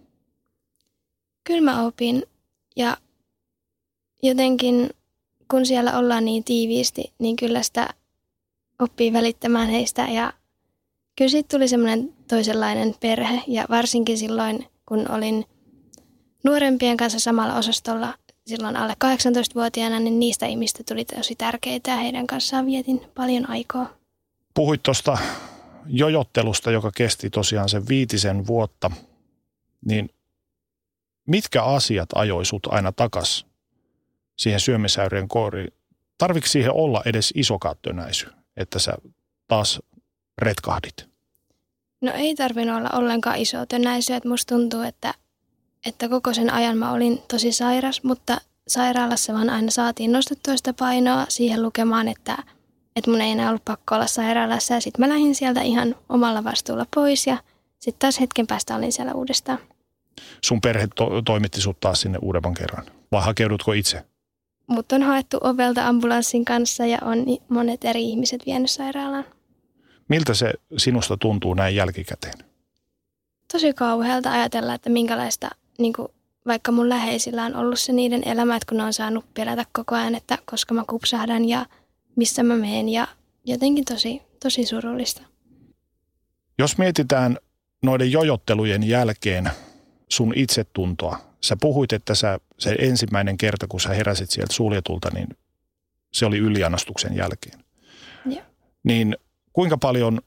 Kyllä mä opin ja jotenkin kun siellä ollaan niin tiiviisti, niin kyllä sitä oppii välittämään heistä. Ja kyllä siitä tuli semmoinen toisenlainen perhe. Ja varsinkin silloin, kun olin nuorempien kanssa samalla osastolla silloin alle 18-vuotiaana, niin niistä ihmistä tuli tosi tärkeitä ja heidän kanssaan vietin paljon aikaa. Puhuit tuosta jojottelusta, joka kesti tosiaan sen viitisen vuotta, niin mitkä asiat ajoi sut aina takas siihen syömishäiriön kooriin? Tarvitsi siihen olla edes iso kattönäisy, että sä taas retkahdit? No ei tarvinnut olla ollenkaan iso tönäisy, että musta tuntuu, että, että koko sen ajan mä olin tosi sairas, mutta sairaalassa vaan aina saatiin nostettua sitä painoa siihen lukemaan, että, että mun ei enää ollut pakko olla sairaalassa ja sitten mä lähdin sieltä ihan omalla vastuulla pois ja sitten taas hetken päästä olin siellä uudestaan. Sun perhe to- toimitti sut taas sinne uudemman kerran vai hakeudutko itse? Mut on haettu ovelta ambulanssin kanssa ja on monet eri ihmiset vienyt sairaalaan. Miltä se sinusta tuntuu näin jälkikäteen? Tosi kauhealta ajatella, että minkälaista, niin kuin, vaikka mun läheisillä on ollut se niiden elämä, että kun ne on saanut pelätä koko ajan, että koska mä kupsahdan ja missä mä menen ja jotenkin tosi, tosi surullista. Jos mietitään noiden jojottelujen jälkeen sun itsetuntoa, sä puhuit, että sä, se ensimmäinen kerta, kun sä heräsit sieltä suljetulta, niin se oli yliannostuksen jälkeen. Joo. Niin kuinka paljon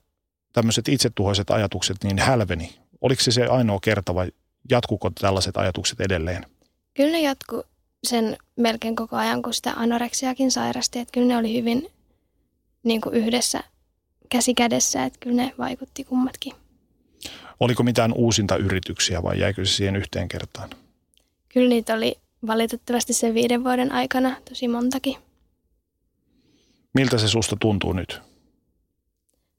tämmöiset itsetuhoiset ajatukset niin hälveni? Oliko se se ainoa kerta vai jatkuko tällaiset ajatukset edelleen? Kyllä ne jatku sen melkein koko ajan, kun sitä anoreksiakin sairasti. Että kyllä ne oli hyvin niin kuin yhdessä käsi kädessä, että kyllä ne vaikutti kummatkin. Oliko mitään uusinta yrityksiä vai jäikö se siihen yhteen kertaan? Kyllä niitä oli valitettavasti sen viiden vuoden aikana tosi montakin. Miltä se susta tuntuu nyt?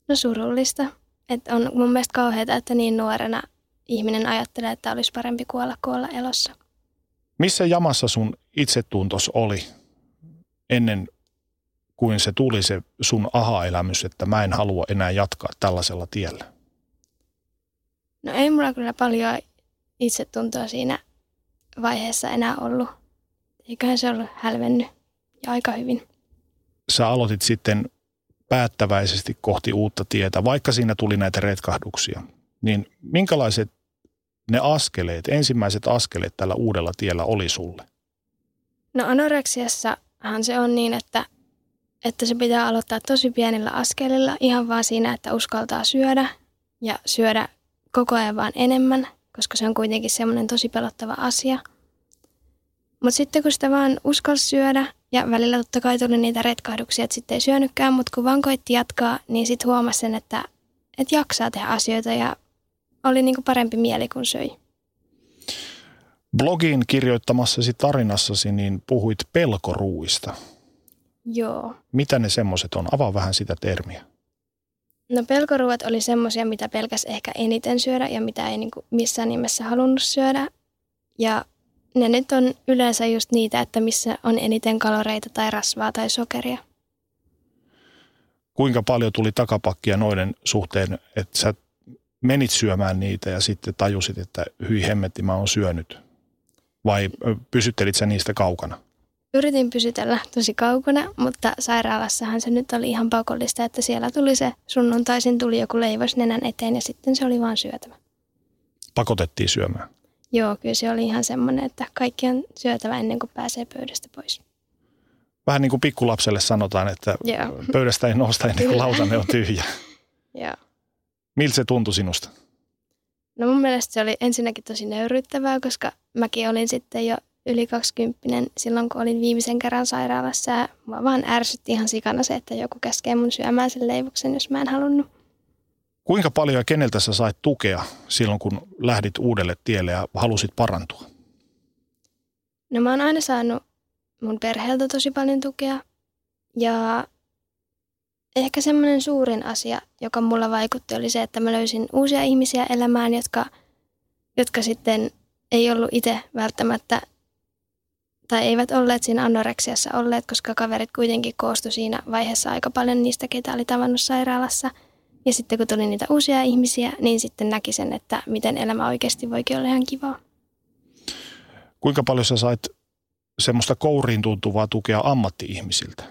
No surullista. Et on mun mielestä kauheata, että niin nuorena ihminen ajattelee, että olisi parempi kuolla kuolla elossa. Missä jamassa sun itsetuntos oli ennen kuin se tuli se sun aha-elämys, että mä en halua enää jatkaa tällaisella tiellä? No ei mulla kyllä paljon itsetuntoa siinä vaiheessa enää ollut. Eiköhän se ollut hälvennyt ja aika hyvin. Sä aloitit sitten päättäväisesti kohti uutta tietä, vaikka siinä tuli näitä retkahduksia. Niin minkälaiset ne askeleet, ensimmäiset askeleet tällä uudella tiellä oli sulle? No anoreksiassahan se on niin, että, että se pitää aloittaa tosi pienillä askelilla, ihan vaan siinä, että uskaltaa syödä ja syödä koko ajan vaan enemmän, koska se on kuitenkin semmoinen tosi pelottava asia. Mutta sitten kun sitä vaan uskalsi syödä ja välillä totta kai tuli niitä retkahduksia, että sitten ei syönytkään, mutta kun vaan koitti jatkaa, niin sitten huomasi sen, että, että jaksaa tehdä asioita ja oli niinku parempi mieli kuin söi. Blogin kirjoittamassasi tarinassasi niin puhuit pelkoruuista. Joo. Mitä ne semmoiset on? Avaa vähän sitä termiä. No pelkoruuat oli semmoisia, mitä pelkäs ehkä eniten syödä ja mitä ei niinku missään nimessä halunnut syödä. Ja ne nyt on yleensä just niitä, että missä on eniten kaloreita tai rasvaa tai sokeria. Kuinka paljon tuli takapakkia noiden suhteen, että sä menit syömään niitä ja sitten tajusit, että hyi hemmetti, mä oon syönyt? Vai pysyttelit sä niistä kaukana? Yritin pysytellä tosi kaukana, mutta sairaalassahan se nyt oli ihan pakollista, että siellä tuli se sunnuntaisin tuli joku leivos nenän eteen ja sitten se oli vaan syötävä. Pakotettiin syömään. Joo, kyllä se oli ihan semmoinen, että kaikki on syötävä ennen kuin pääsee pöydästä pois. Vähän niin kuin pikkulapselle sanotaan, että Joo. pöydästä ei nosta ennen kuin lautanen on tyhjä. Joo. Miltä se tuntui sinusta? No mun mielestä se oli ensinnäkin tosi nöyryttävää, koska mäkin olin sitten jo yli 20 silloin, kun olin viimeisen kerran sairaalassa. Ja mua vaan ärsytti ihan sikana se, että joku käskee mun syömään sen leivoksen, jos mä en halunnut. Kuinka paljon ja keneltä sä sait tukea silloin, kun lähdit uudelle tielle ja halusit parantua? No mä oon aina saanut mun perheeltä tosi paljon tukea. Ja ehkä semmoinen suurin asia, joka mulla vaikutti, oli se, että mä löysin uusia ihmisiä elämään, jotka, jotka sitten ei ollut itse välttämättä, tai eivät olleet siinä anoreksiassa olleet, koska kaverit kuitenkin koostui siinä vaiheessa aika paljon niistä, ketä oli tavannut sairaalassa. Ja sitten kun tuli niitä uusia ihmisiä, niin sitten näki sen, että miten elämä oikeasti voikin olla ihan kivaa. Kuinka paljon sä sait semmoista kouriin tuntuvaa tukea ammatti-ihmisiltä?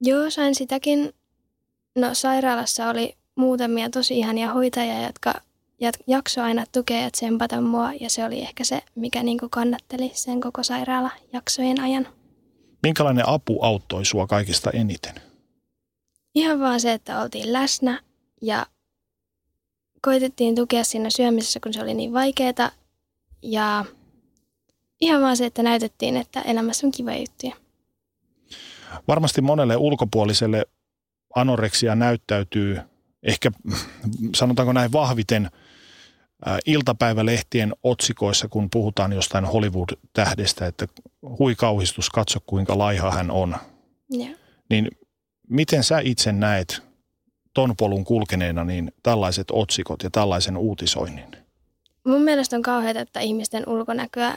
Joo, sain sitäkin. No sairaalassa oli muutamia tosi ihania hoitajia, jotka jaksoi aina tukea ja tsempata mua. Ja se oli ehkä se, mikä niinku kannatteli sen koko sairaala jaksojen ajan. Minkälainen apu auttoi sua kaikista eniten? Ihan vaan se, että oltiin läsnä ja koitettiin tukea siinä syömisessä, kun se oli niin vaikeaa. Ja ihan vaan se, että näytettiin, että elämässä on kiva juttuja. Varmasti monelle ulkopuoliselle anoreksia näyttäytyy ehkä, sanotaanko näin vahviten, iltapäivälehtien otsikoissa, kun puhutaan jostain Hollywood-tähdestä, että hui kauhistus, katso kuinka laiha hän on. Joo. Niin miten sä itse näet ton polun kulkeneena niin tällaiset otsikot ja tällaisen uutisoinnin? Mun mielestä on kauheata, että ihmisten ulkonäköä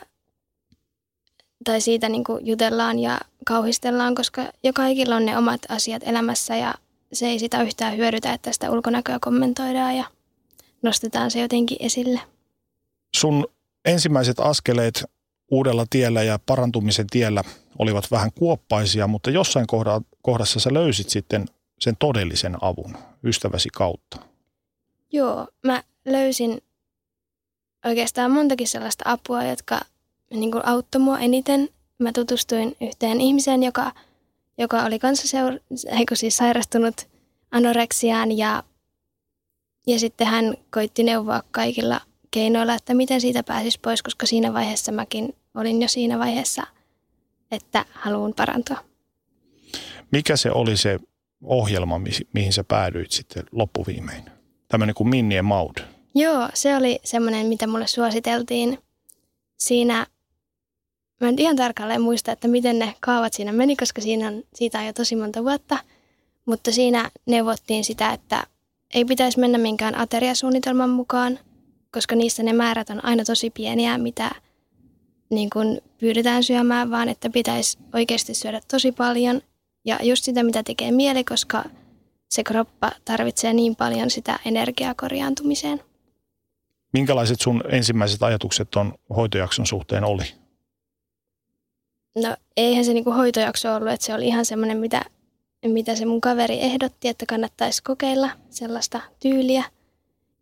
tai siitä niin kuin jutellaan ja kauhistellaan, koska jo kaikilla on ne omat asiat elämässä ja se ei sitä yhtään hyödytä, että sitä ulkonäköä kommentoidaan ja nostetaan se jotenkin esille. Sun ensimmäiset askeleet uudella tiellä ja parantumisen tiellä olivat vähän kuoppaisia, mutta jossain kohda- kohdassa sä löysit sitten sen todellisen avun ystäväsi kautta. Joo, mä löysin oikeastaan montakin sellaista apua, jotka niin kuin auttoi mua eniten. Mä tutustuin yhteen ihmiseen, joka, joka oli kanssa seur- siis sairastunut anoreksiaan ja, ja sitten hän koitti neuvoa kaikilla keinoilla, että miten siitä pääsisi pois, koska siinä vaiheessa mäkin olin jo siinä vaiheessa, että haluan parantua. Mikä se oli se ohjelma, mi- mihin sä päädyit sitten loppuviimein? Tämmöinen kuin Minnie Maud. Joo, se oli semmoinen, mitä mulle suositeltiin. Siinä, mä en ihan tarkalleen muista, että miten ne kaavat siinä meni, koska siinä on, siitä on jo tosi monta vuotta. Mutta siinä neuvottiin sitä, että ei pitäisi mennä minkään ateriasuunnitelman mukaan, koska niissä ne määrät on aina tosi pieniä, mitä niin kun pyydetään syömään, vaan että pitäisi oikeasti syödä tosi paljon. Ja just sitä, mitä tekee mieli, koska se kroppa tarvitsee niin paljon sitä energiaa korjaantumiseen. Minkälaiset sun ensimmäiset ajatukset ton hoitojakson suhteen oli? No eihän se niinku hoitojakso ollut, että se oli ihan semmoinen, mitä, mitä se mun kaveri ehdotti, että kannattaisi kokeilla sellaista tyyliä.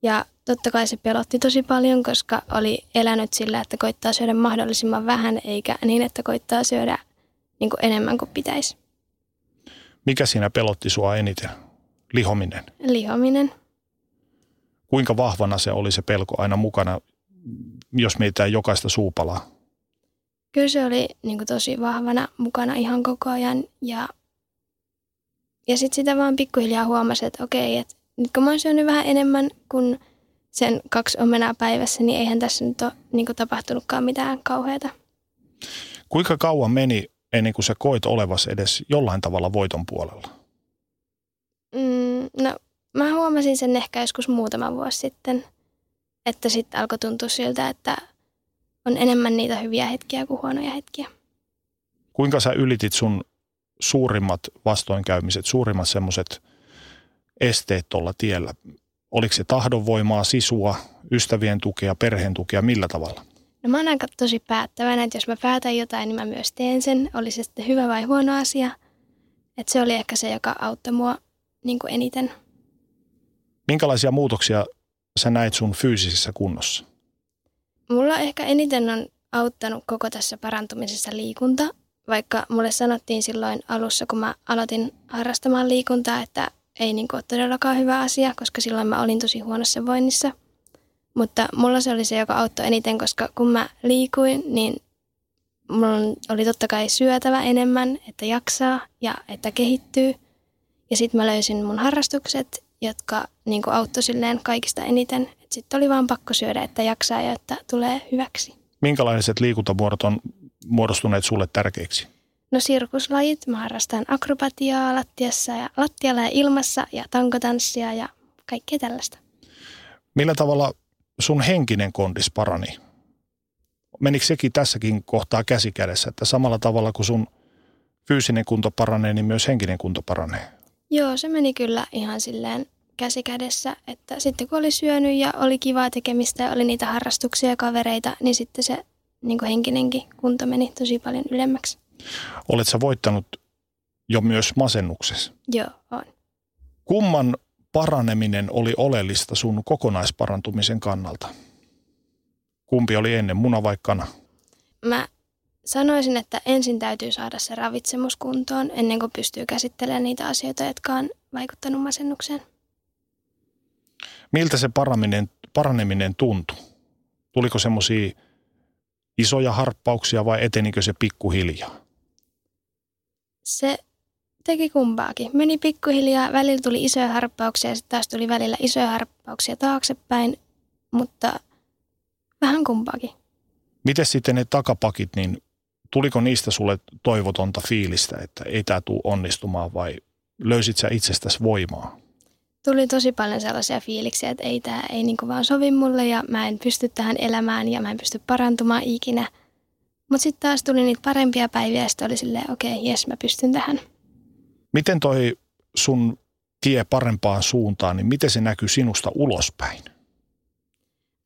Ja totta kai se pelotti tosi paljon, koska oli elänyt sillä, että koittaa syödä mahdollisimman vähän, eikä niin, että koittaa syödä niinku enemmän kuin pitäisi. Mikä siinä pelotti sua eniten? Lihominen. Lihominen. Kuinka vahvana se oli se pelko aina mukana, jos mietitään jokaista suupalaa? Kyllä se oli niinku tosi vahvana mukana ihan koko ajan. Ja, ja sitten sitä vaan pikkuhiljaa huomasi, että okei, että nyt kun mä oon syönyt vähän enemmän kuin sen kaksi omenaa päivässä, niin eihän tässä nyt ole niinku tapahtunutkaan mitään kauheata. Kuinka kauan meni ennen kuin sä koit olevas edes jollain tavalla voiton puolella? Mm, no, mä huomasin sen ehkä joskus muutama vuosi sitten, että sitten alkoi tuntua siltä, että on enemmän niitä hyviä hetkiä kuin huonoja hetkiä. Kuinka sä ylitit sun suurimmat vastoinkäymiset, suurimmat semmoiset esteet tuolla tiellä? Oliko se tahdonvoimaa, sisua, ystävien tukea, perheen tukea, millä tavalla? No mä oon aika tosi päättäväinen, että jos mä päätän jotain, niin mä myös teen sen. Oli se sitten hyvä vai huono asia. Että se oli ehkä se, joka auttoi mua niin kuin eniten. Minkälaisia muutoksia sä näit sun fyysisessä kunnossa? Mulla ehkä eniten on auttanut koko tässä parantumisessa liikunta, vaikka mulle sanottiin silloin alussa, kun mä aloitin harrastamaan liikuntaa, että ei niin ole todellakaan hyvä asia, koska silloin mä olin tosi huonossa voinnissa. Mutta mulla se oli se, joka auttoi eniten, koska kun mä liikuin, niin mulla oli totta kai syötävä enemmän, että jaksaa ja että kehittyy. Ja sitten mä löysin mun harrastukset, jotka niin auttoi silleen kaikista eniten. Sitten oli vaan pakko syödä, että jaksaa ja että tulee hyväksi. Minkälaiset liikuntamuodot on muodostuneet sulle tärkeiksi? No sirkuslajit, mä harrastan akrobatiaa lattiassa ja lattialla ja ilmassa ja tankotanssia ja kaikkea tällaista. Millä tavalla sun henkinen kondis parani? Menikö sekin tässäkin kohtaa käsi kädessä, että samalla tavalla kuin sun fyysinen kunto paranee, niin myös henkinen kunto paranee? Joo, se meni kyllä ihan silleen käsi kädessä, että sitten kun oli syönyt ja oli kivaa tekemistä ja oli niitä harrastuksia ja kavereita, niin sitten se niin kuin henkinenkin kunto meni tosi paljon ylemmäksi. Oletko voittanut jo myös masennuksessa? Joo, on. Kumman paraneminen oli oleellista sun kokonaisparantumisen kannalta? Kumpi oli ennen, muna vai kana? Mä sanoisin, että ensin täytyy saada se ravitsemus kuntoon ennen kuin pystyy käsittelemään niitä asioita, jotka on vaikuttanut masennukseen. Miltä se paraneminen, paraneminen tuntui? Tuliko semmoisia isoja harppauksia vai etenikö se pikkuhiljaa? Se teki kumpaakin. Meni pikkuhiljaa, välillä tuli isoja harppauksia ja sitten taas tuli välillä isoja harppauksia taaksepäin, mutta vähän kumpaakin. Miten sitten ne takapakit, niin tuliko niistä sulle toivotonta fiilistä, että ei tämä tule onnistumaan vai löysit sä itsestäsi voimaa? Tuli tosi paljon sellaisia fiiliksiä, että ei tämä ei niinku vaan sovi mulle ja mä en pysty tähän elämään ja mä en pysty parantumaan ikinä. Mutta sitten taas tuli niitä parempia päiviä ja sitten oli silleen, okei, okay, jes, mä pystyn tähän. Miten toi sun tie parempaan suuntaan, niin miten se näkyy sinusta ulospäin?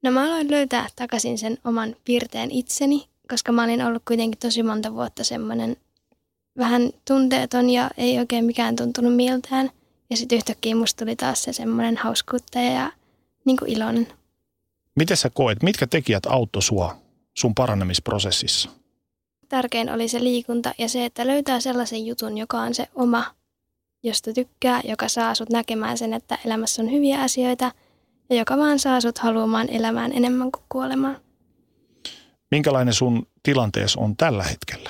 No mä aloin löytää takaisin sen oman piirteen itseni, koska mä olin ollut kuitenkin tosi monta vuotta semmoinen vähän tunteeton ja ei oikein mikään tuntunut miltään. Ja sitten yhtäkkiä musta tuli taas se semmoinen hauskuuttaja ja niin kuin iloinen. Miten sä koet, mitkä tekijät auttoi sua sun paranemisprosessissa? Tärkein oli se liikunta ja se, että löytää sellaisen jutun, joka on se oma, josta tykkää, joka saa sut näkemään sen, että elämässä on hyviä asioita ja joka vaan saa sut haluamaan elämään enemmän kuin kuolemaan. Minkälainen sun tilanteessa on tällä hetkellä?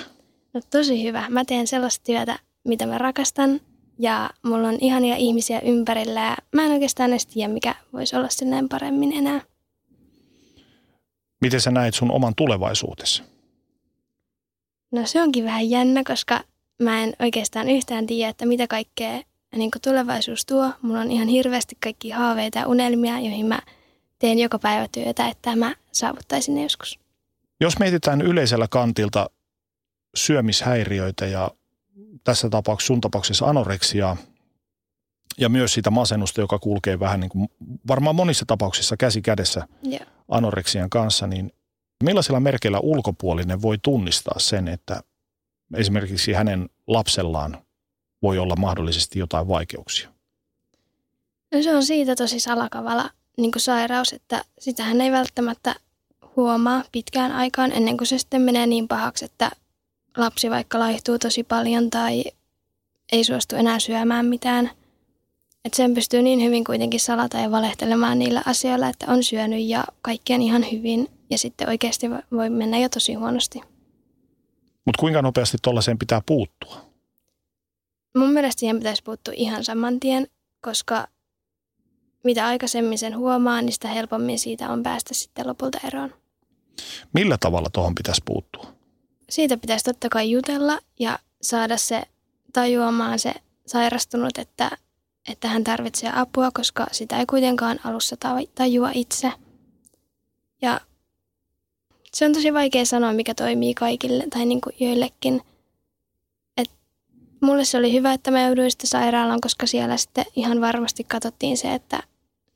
No tosi hyvä. Mä teen sellaista työtä, mitä mä rakastan ja mulla on ihania ihmisiä ympärillä ja mä en oikeastaan edes tiedä, mikä voisi olla silleen paremmin enää. Miten sä näet sun oman tulevaisuutesi? No se onkin vähän jännä, koska mä en oikeastaan yhtään tiedä, että mitä kaikkea niin tulevaisuus tuo. Mulla on ihan hirveästi kaikki haaveita ja unelmia, joihin mä teen joka päivä työtä, että mä saavuttaisin ne joskus. Jos mietitään yleisellä kantilta syömishäiriöitä ja tässä tapauksessa sun tapauksessa anoreksiaa ja myös sitä masennusta, joka kulkee vähän niin kuin varmaan monissa tapauksissa käsi kädessä yeah. anoreksian kanssa, niin millaisilla merkeillä ulkopuolinen voi tunnistaa sen, että esimerkiksi hänen lapsellaan voi olla mahdollisesti jotain vaikeuksia? No se on siitä tosi salakavala niin kuin sairaus, että sitähän ei välttämättä huomaa pitkään aikaan ennen kuin se sitten menee niin pahaksi, että lapsi vaikka laihtuu tosi paljon tai ei suostu enää syömään mitään. Että sen pystyy niin hyvin kuitenkin salata ja valehtelemaan niillä asioilla, että on syönyt ja kaikki on ihan hyvin ja sitten oikeasti voi mennä jo tosi huonosti. Mutta kuinka nopeasti tuollaiseen pitää puuttua? Mun mielestä siihen pitäisi puuttua ihan saman tien, koska mitä aikaisemmin sen huomaa, niin sitä helpommin siitä on päästä sitten lopulta eroon. Millä tavalla tuohon pitäisi puuttua? Siitä pitäisi totta kai jutella ja saada se tajuamaan se sairastunut, että, että hän tarvitsee apua, koska sitä ei kuitenkaan alussa tajua itse. Ja se on tosi vaikea sanoa, mikä toimii kaikille tai niin kuin joillekin. Et mulle se oli hyvä, että mä jouduin sitten sairaalaan, koska siellä sitten ihan varmasti katsottiin se, että,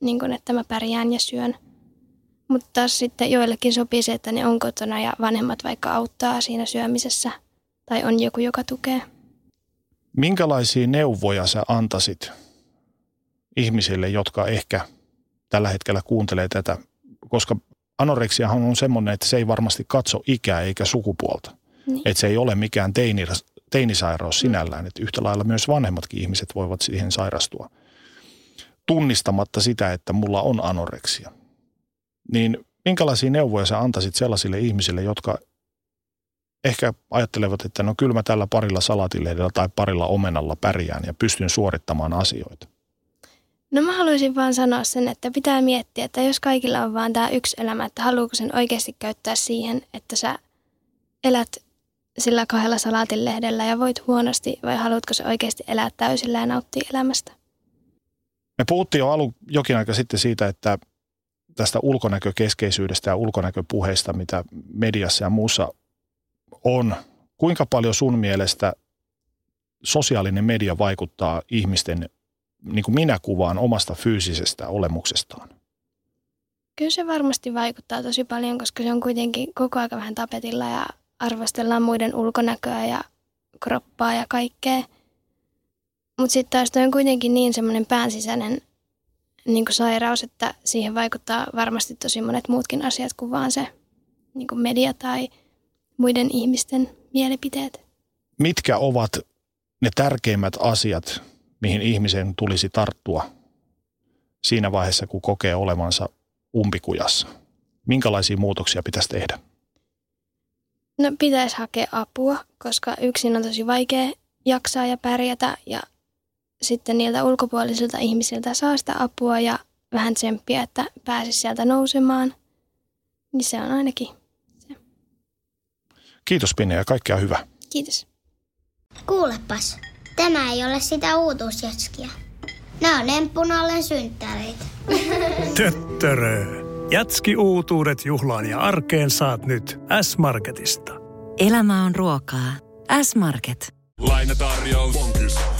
niin kuin, että mä pärjään ja syön. Mutta taas sitten joillekin sopii se, että ne on kotona ja vanhemmat vaikka auttaa siinä syömisessä tai on joku, joka tukee. Minkälaisia neuvoja sä antaisit ihmisille, jotka ehkä tällä hetkellä kuuntelee tätä? Koska anoreksiahan on semmoinen, että se ei varmasti katso ikää eikä sukupuolta. Niin. Että se ei ole mikään teini, teinisairaus sinällään, että yhtä lailla myös vanhemmatkin ihmiset voivat siihen sairastua tunnistamatta sitä, että mulla on anoreksia. Niin minkälaisia neuvoja sä antaisit sellaisille ihmisille, jotka ehkä ajattelevat, että no kyllä mä tällä parilla salatilehdellä tai parilla omenalla pärjään ja pystyn suorittamaan asioita? No mä haluaisin vaan sanoa sen, että pitää miettiä, että jos kaikilla on vaan tämä yksi elämä, että haluuko sen oikeasti käyttää siihen, että sä elät sillä kahdella salaatinlehdellä ja voit huonosti vai haluatko se oikeasti elää täysillä ja nauttia elämästä? Me puhuttiin jo alu, jokin aika sitten siitä, että tästä ulkonäkökeskeisyydestä ja ulkonäköpuheista, mitä mediassa ja muussa on. Kuinka paljon sun mielestä sosiaalinen media vaikuttaa ihmisten niin kuin minä kuvaan omasta fyysisestä olemuksestaan? Kyllä se varmasti vaikuttaa tosi paljon, koska se on kuitenkin koko ajan vähän tapetilla ja arvostellaan muiden ulkonäköä ja kroppaa ja kaikkea. Mutta sitten taas toi on kuitenkin niin semmoinen päänsisäinen niin kuin sairaus, että siihen vaikuttaa varmasti tosi monet muutkin asiat kuin vaan se niin kuin media tai muiden ihmisten mielipiteet. Mitkä ovat ne tärkeimmät asiat, mihin ihmisen tulisi tarttua siinä vaiheessa, kun kokee olevansa umpikujassa? Minkälaisia muutoksia pitäisi tehdä? No pitäisi hakea apua, koska yksin on tosi vaikea jaksaa ja pärjätä ja sitten niiltä ulkopuolisilta ihmisiltä saa sitä apua ja vähän tsemppiä, että pääsisi sieltä nousemaan. Niin se on ainakin se. Kiitos Pinne ja kaikkea hyvää. Kiitos. Kuulepas, tämä ei ole sitä uutuusjatskia. Nämä on emppunallen synttäreitä. Töttörö. Jatski uutuudet juhlaan ja arkeen saat nyt S-Marketista. Elämä on ruokaa. S-Market. Lainatarjous.